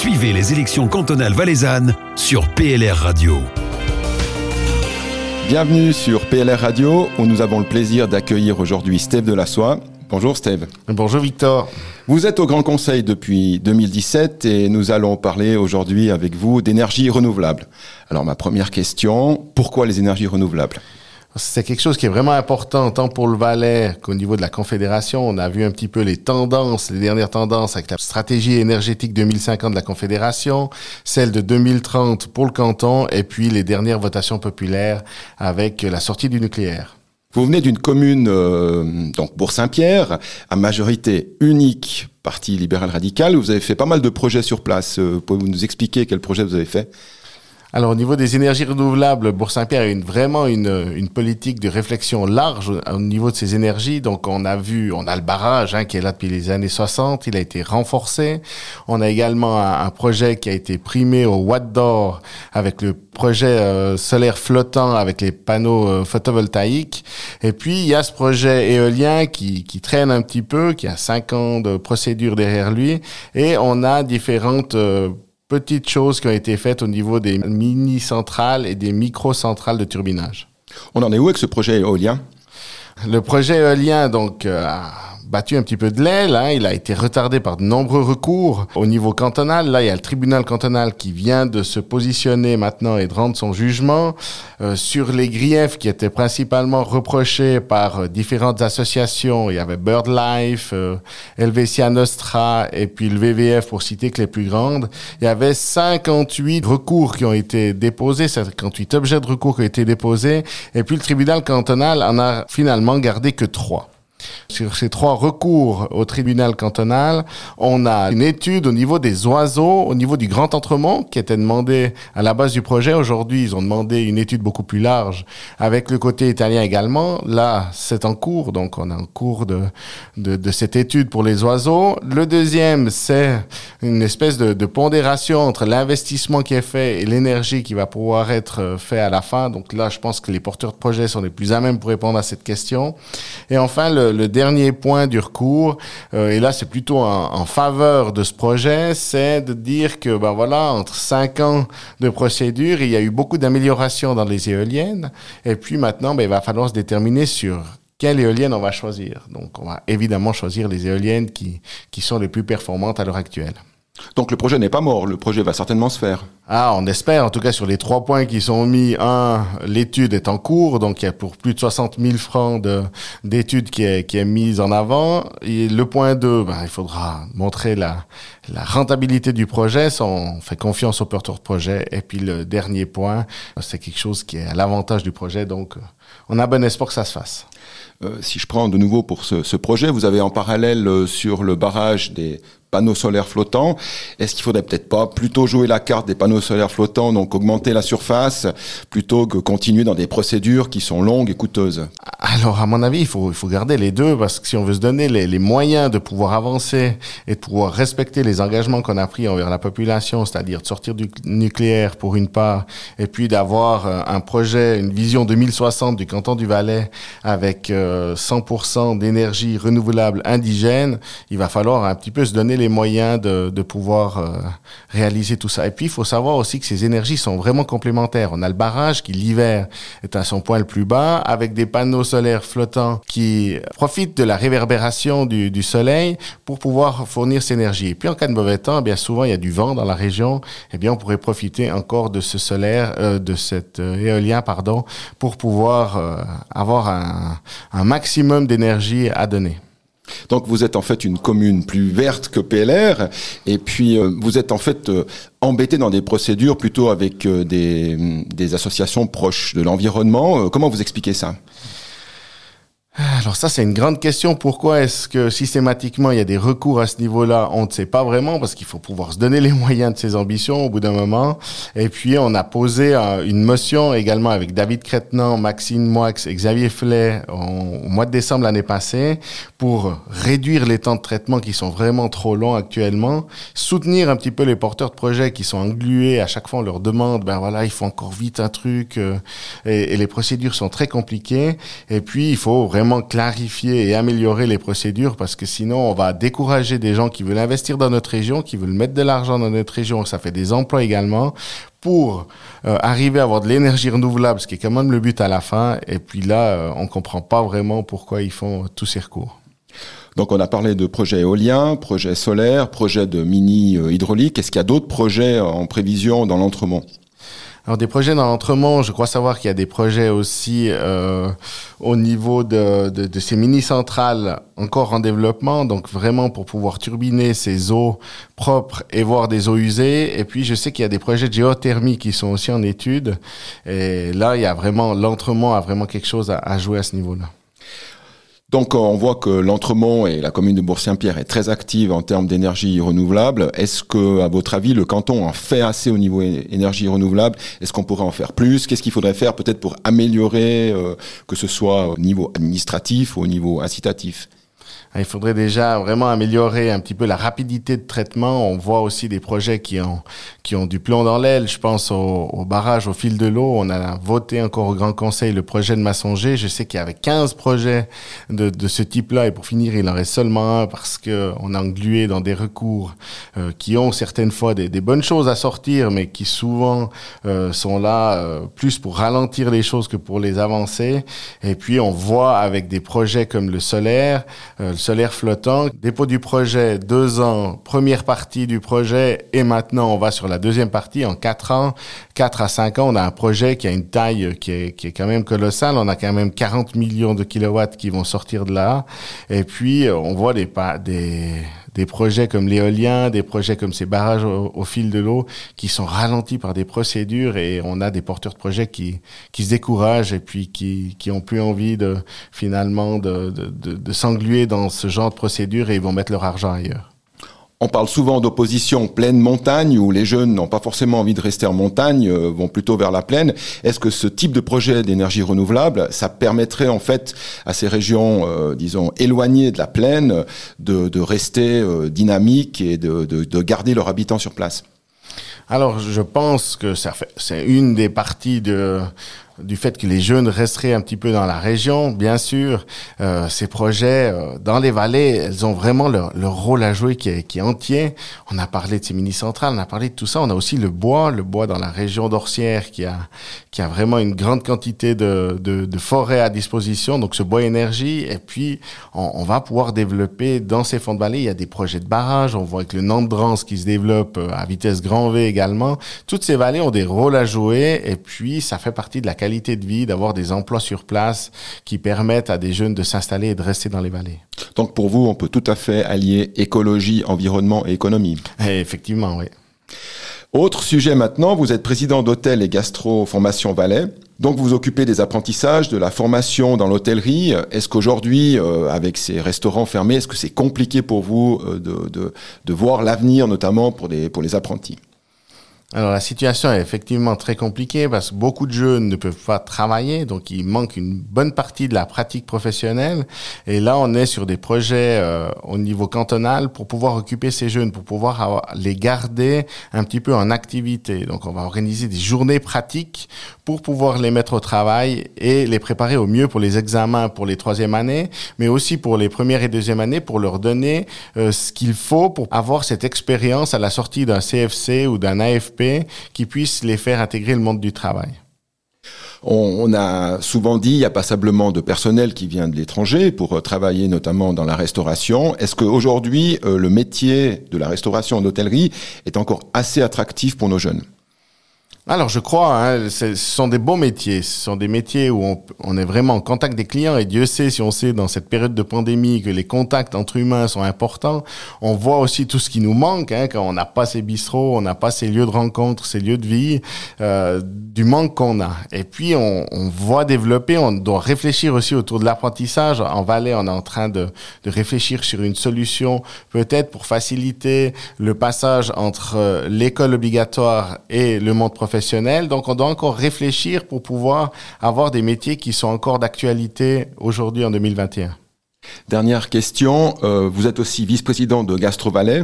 Suivez les élections cantonales valaisannes sur PLR Radio. Bienvenue sur PLR Radio où nous avons le plaisir d'accueillir aujourd'hui Steve Delassoie. Bonjour Steve. Bonjour Victor. Vous êtes au Grand Conseil depuis 2017 et nous allons parler aujourd'hui avec vous d'énergie renouvelable. Alors ma première question, pourquoi les énergies renouvelables? C'est quelque chose qui est vraiment important tant pour le Valais qu'au niveau de la Confédération. On a vu un petit peu les tendances, les dernières tendances avec la stratégie énergétique 2050 de la Confédération, celle de 2030 pour le canton et puis les dernières votations populaires avec la sortie du nucléaire. Vous venez d'une commune, euh, donc Bourg-Saint-Pierre, à majorité unique, parti libéral radical. Vous avez fait pas mal de projets sur place. Euh, pouvez-vous nous expliquer quels projets vous avez fait? Alors au niveau des énergies renouvelables, Bourg-Saint-Pierre a une, vraiment une, une, politique de réflexion large au niveau de ces énergies. Donc on a vu, on a le barrage hein, qui est là depuis les années 60, il a été renforcé. On a également un, projet qui a été primé au Watt d'Or avec le projet euh, solaire flottant avec les panneaux euh, photovoltaïques. Et puis il y a ce projet éolien qui, qui traîne un petit peu, qui a cinq ans de procédure derrière lui. Et on a différentes euh, petites choses qui ont été faites au niveau des mini-centrales et des micro-centrales de turbinage. On en est où avec ce projet éolien? Le projet éolien, donc, euh, battu un petit peu de l'aile. Hein. Il a été retardé par de nombreux recours au niveau cantonal. Là, il y a le tribunal cantonal qui vient de se positionner maintenant et de rendre son jugement euh, sur les griefs qui étaient principalement reprochés par euh, différentes associations. Il y avait BirdLife, euh, Helvetia Nostra et puis le VVF pour citer que les plus grandes. Il y avait 58 recours qui ont été déposés, 58 objets de recours qui ont été déposés et puis le tribunal cantonal en a finalement gardé que trois. Sur ces trois recours au tribunal cantonal, on a une étude au niveau des oiseaux, au niveau du Grand Entremont, qui était demandé à la base du projet. Aujourd'hui, ils ont demandé une étude beaucoup plus large, avec le côté italien également. Là, c'est en cours, donc on a en cours de, de, cette étude pour les oiseaux. Le deuxième, c'est une espèce de, de pondération entre l'investissement qui est fait et l'énergie qui va pouvoir être fait à la fin. Donc là, je pense que les porteurs de projet sont les plus à même pour répondre à cette question. Et enfin, le, le dernier point du recours, euh, et là c'est plutôt en, faveur de ce projet, c'est de dire que ben voilà, entre cinq ans de procédure, il y a eu beaucoup d'améliorations dans les éoliennes, et puis maintenant, ben, il va falloir se déterminer sur quelle éolienne on va choisir. Donc on va évidemment choisir les éoliennes qui, qui sont les plus performantes à l'heure actuelle. Donc le projet n'est pas mort, le projet va certainement se faire. Ah, on espère. En tout cas, sur les trois points qui sont mis, un, l'étude est en cours, donc il y a pour plus de 60 000 francs d'études qui est, qui est mise en avant. Et le point 2, ben, il faudra montrer la, la rentabilité du projet. On fait confiance au porteur de projet. Et puis le dernier point, c'est quelque chose qui est à l'avantage du projet, donc on a bon espoir que ça se fasse. Euh, si je prends de nouveau pour ce, ce projet, vous avez en parallèle euh, sur le barrage des panneaux solaires flottants. Est-ce qu'il faudrait peut-être pas plutôt jouer la carte des panneaux solaires flottants, donc augmenter la surface, plutôt que continuer dans des procédures qui sont longues et coûteuses? Alors, à mon avis, il faut, il faut garder les deux, parce que si on veut se donner les, les moyens de pouvoir avancer et de pouvoir respecter les engagements qu'on a pris envers la population, c'est-à-dire de sortir du nucléaire pour une part, et puis d'avoir euh, un projet, une vision 2060 du canton du Valais avec 100% euh, d'énergie renouvelable indigène, il va falloir un petit peu se donner les moyens de, pouvoir euh, réaliser tout ça. Et puis, il faut savoir aussi que ces énergies sont vraiment complémentaires. On a le barrage qui, l'hiver, est à son point le plus bas, avec des panneaux solaires flottants qui profitent de la réverbération du, soleil pour pouvoir fournir cette énergie. Et puis, en cas de mauvais temps, bien souvent, il y a du vent dans la région. Eh bien, on pourrait profiter encore de ce solaire, euh, de cet euh, éolien, pardon, pour pouvoir avoir un maximum d'énergie à donner. Donc vous êtes en fait une commune plus verte que PLR, et puis euh, vous êtes en fait euh, embêté dans des procédures plutôt avec euh, des, des, associations proches de l'environnement. comment vous expliquez ça? Alors ça, c'est une grande question. Pourquoi est-ce que systématiquement il y a des recours à ce niveau-là? On ne sait pas vraiment parce qu'il faut pouvoir se donner les moyens de ses ambitions au bout d'un moment. Et puis on a posé euh, une motion également avec David Crétenant, Maxime Moix et Xavier Flay au mois de décembre l'année passée pour réduire les temps de traitement qui sont vraiment trop longs actuellement, soutenir un petit peu les porteurs de projets qui sont englués. À chaque fois on leur demande, ben voilà, il faut encore vite un truc euh, et les procédures sont très compliquées. Et puis il faut vraiment clarifier et améliorer les procédures parce que sinon on va décourager des gens qui veulent investir dans notre région, qui veulent mettre de l'argent dans notre région, ça fait des emplois également, pour euh, arriver à avoir de l'énergie renouvelable, ce qui est quand même le but à la fin. Et puis là, euh, on comprend pas vraiment pourquoi ils font tous ces recours. Donc on a parlé de projets éoliens, projets solaires, projets de mini euh, hydraulique. Est-ce qu'il y a d'autres projets en prévision dans l'Entremont? Alors des projets dans l'Entremont, je crois savoir qu'il y a des projets aussi euh, au niveau de, de, de ces mini-centrales encore en développement, donc vraiment pour pouvoir turbiner ces eaux propres et voir des eaux usées. Et puis je sais qu'il y a des projets de géothermie qui sont aussi en étude. Et là, il y a vraiment l'Entremont a vraiment quelque chose à, à jouer à ce niveau-là. Donc on voit que l'Entremont et la commune de Bourg-Saint-Pierre est très active en termes d'énergie renouvelable. Est-ce que, à votre avis, le canton en fait assez au niveau énergie renouvelable? Est-ce qu'on pourrait en faire plus? Qu'est-ce qu'il faudrait faire peut-être pour améliorer, euh, que ce soit au niveau administratif ou au niveau incitatif? Il faudrait déjà vraiment améliorer un petit peu la rapidité de traitement. On voit aussi des projets qui ont, qui ont du plomb dans l'aile. Je pense au, au, barrage au fil de l'eau. On a voté encore au Grand Conseil le projet de Massonger. Je sais qu'il y avait 15 projets de, de ce type-là et pour finir, il en reste seulement un parce que on a englué dans des recours euh, qui ont certaines fois des, des, bonnes choses à sortir, mais qui souvent euh, sont là euh, plus pour ralentir les choses que pour les avancer. Et puis, on voit avec des projets comme le solaire, euh, solaire flottant. Dépôt du projet, deux ans, première partie du projet, et maintenant on va sur la deuxième partie en quatre ans. Quatre à cinq ans, on a un projet qui a une taille qui est, qui est quand même colossale. On a quand même 40 millions de kilowatts qui vont sortir de là. Et puis, on voit des, des, des projets comme l'éolien, des projets comme ces barrages au, fil de l'eau qui sont ralentis par des procédures et on a des porteurs de projets qui, qui se découragent et puis qui, qui ont plus envie de finalement de, de, de, de s'engluer dans ce genre de procédures et ils vont mettre leur argent ailleurs. On parle souvent d'opposition pleine montagne où les jeunes n'ont pas forcément envie de rester en montagne, euh, vont plutôt vers la plaine. Est-ce que ce type de projet d'énergie renouvelable, ça permettrait en fait à ces régions, euh, disons, éloignées de la plaine, de, rester euh, dynamiques et de, de, de garder leurs habitants sur place? Alors, je pense que c'est une des parties de, du fait que les jeunes resteraient un petit peu dans la région, bien sûr. Euh, ces projets euh, dans les vallées, elles ont vraiment leur, leur rôle à jouer qui est, qui est, entier. On a parlé de ces mini-centrales, on a parlé de tout ça. On a aussi le bois, le bois dans la région d'Orsières qui a, qui a vraiment une grande quantité de, de, de forêts à disposition, donc ce bois énergie. Et puis, on, on, va pouvoir développer dans ces fonds de vallée, il y a des projets de barrage. On voit avec le Nantes-Drance qui se développe euh, à vitesse grand V également. Toutes ces vallées ont des rôles à jouer et puis ça fait partie de la qualité qualité de vie, d'avoir des emplois sur place qui permettent à des jeunes de s'installer et de rester dans les vallées. Donc pour vous, on peut tout à fait allier écologie, environnement et économie. Et effectivement, oui. Autre sujet maintenant, vous êtes président d'hôtel et gastro formation Valais. Donc vous vous occupez des apprentissages, de la formation dans l'hôtellerie. Est-ce qu'aujourd'hui, euh, avec ces restaurants fermés, est-ce que c'est compliqué pour vous euh, de, de, de voir l'avenir, notamment pour, des, pour les apprentis? Alors la situation est effectivement très compliquée parce que beaucoup de jeunes ne peuvent pas travailler, donc il manque une bonne partie de la pratique professionnelle. Et là, on est sur des projets euh, au niveau cantonal pour pouvoir occuper ces jeunes, pour pouvoir les garder un petit peu en activité. Donc on va organiser des journées pratiques pour pouvoir les mettre au travail et les préparer au mieux pour les examens pour les troisième années, mais aussi pour les premières et deuxième années pour leur donner euh, ce qu'il faut pour avoir cette expérience à la sortie d'un CFC ou d'un AFP qui puissent les faire intégrer le monde du travail. On, a souvent dit, il y a passablement de personnel qui vient de l'étranger pour euh, travailler notamment dans la restauration. Est-ce qu'aujourd'hui, euh, le métier de la restauration en hôtellerie est encore assez attractif pour nos jeunes? Alors, je crois, hein, ce sont des beaux métiers. Ce sont des métiers où on, est vraiment en contact des clients. Et Dieu sait, si on sait dans cette période de pandémie que les contacts entre humains sont importants, on voit aussi tout ce qui nous manque hein, quand on n'a pas ces bistrots, on n'a pas ces lieux de rencontre, ces lieux de vie, euh, du manque qu'on a. Et puis, on, on, voit développer, on doit réfléchir aussi autour de l'apprentissage. En Valais, on est en train de, de réfléchir sur une solution peut-être pour faciliter le passage entre euh, l'école obligatoire et le monde professionnel donc, on doit encore réfléchir pour pouvoir avoir des métiers qui sont encore d'actualité aujourd'hui en 2021. Dernière question. Euh, vous êtes aussi vice-président de Gastro Valais.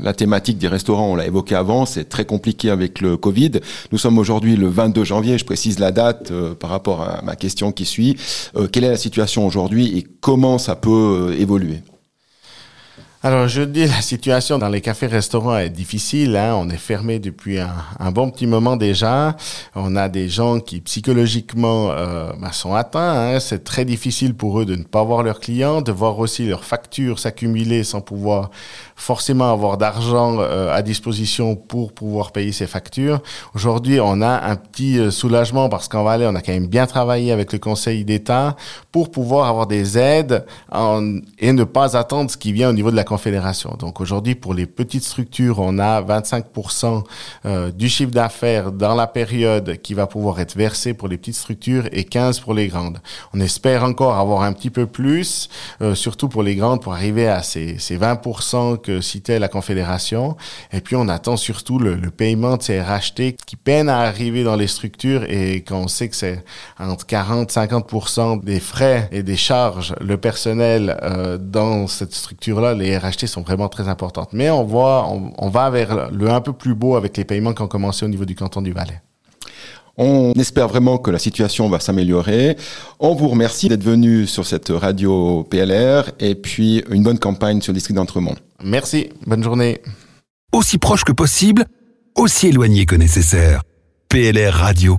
la, thématique des restaurants, on l'a évoqué avant, c'est très compliqué avec le Covid. Nous sommes aujourd'hui le 22 janvier, je précise la date euh, par rapport à ma question qui suit. Euh, quelle est la situation aujourd'hui et comment ça peut évoluer? Alors, je dis, la situation dans les cafés-restaurants est difficile. Hein. On est fermé depuis un, bon petit moment déjà. On a des gens qui psychologiquement euh, bah, sont atteints. Hein. C'est très difficile pour eux de ne pas voir leurs clients, de voir aussi leurs factures s'accumuler sans pouvoir forcément avoir d'argent euh, à disposition pour pouvoir payer ces factures. Aujourd'hui, on a un petit euh, soulagement parce qu'en Valais, on a quand même bien travaillé avec le Conseil d'État pour pouvoir avoir des aides en, et ne pas attendre ce qui vient au niveau de la fédération. Donc aujourd'hui, pour les petites structures, on a 25% euh, du chiffre d'affaires dans la période qui va pouvoir être versé pour les petites structures et 15 pour les grandes. On espère encore avoir un petit peu plus, euh, surtout pour les grandes, pour arriver à ces, ces 20% que citait la Confédération. Et puis on attend surtout le, le paiement de ces rachetés qui peinent à arriver dans les structures et qu'on sait que c'est entre 40 50% des frais et des charges, le personnel euh, dans cette structure-là, les rachetés sont vraiment très importantes. Mais on voit, on, va vers le un peu plus beau avec les paiements qui ont commencé au niveau du canton du Valais. On espère vraiment que la situation va s'améliorer. On vous remercie d'être venu sur cette radio PLR et puis une bonne campagne sur le district d'Entremont. Merci, bonne journée. Aussi proche que possible, aussi éloigné que nécessaire. PLR Radio.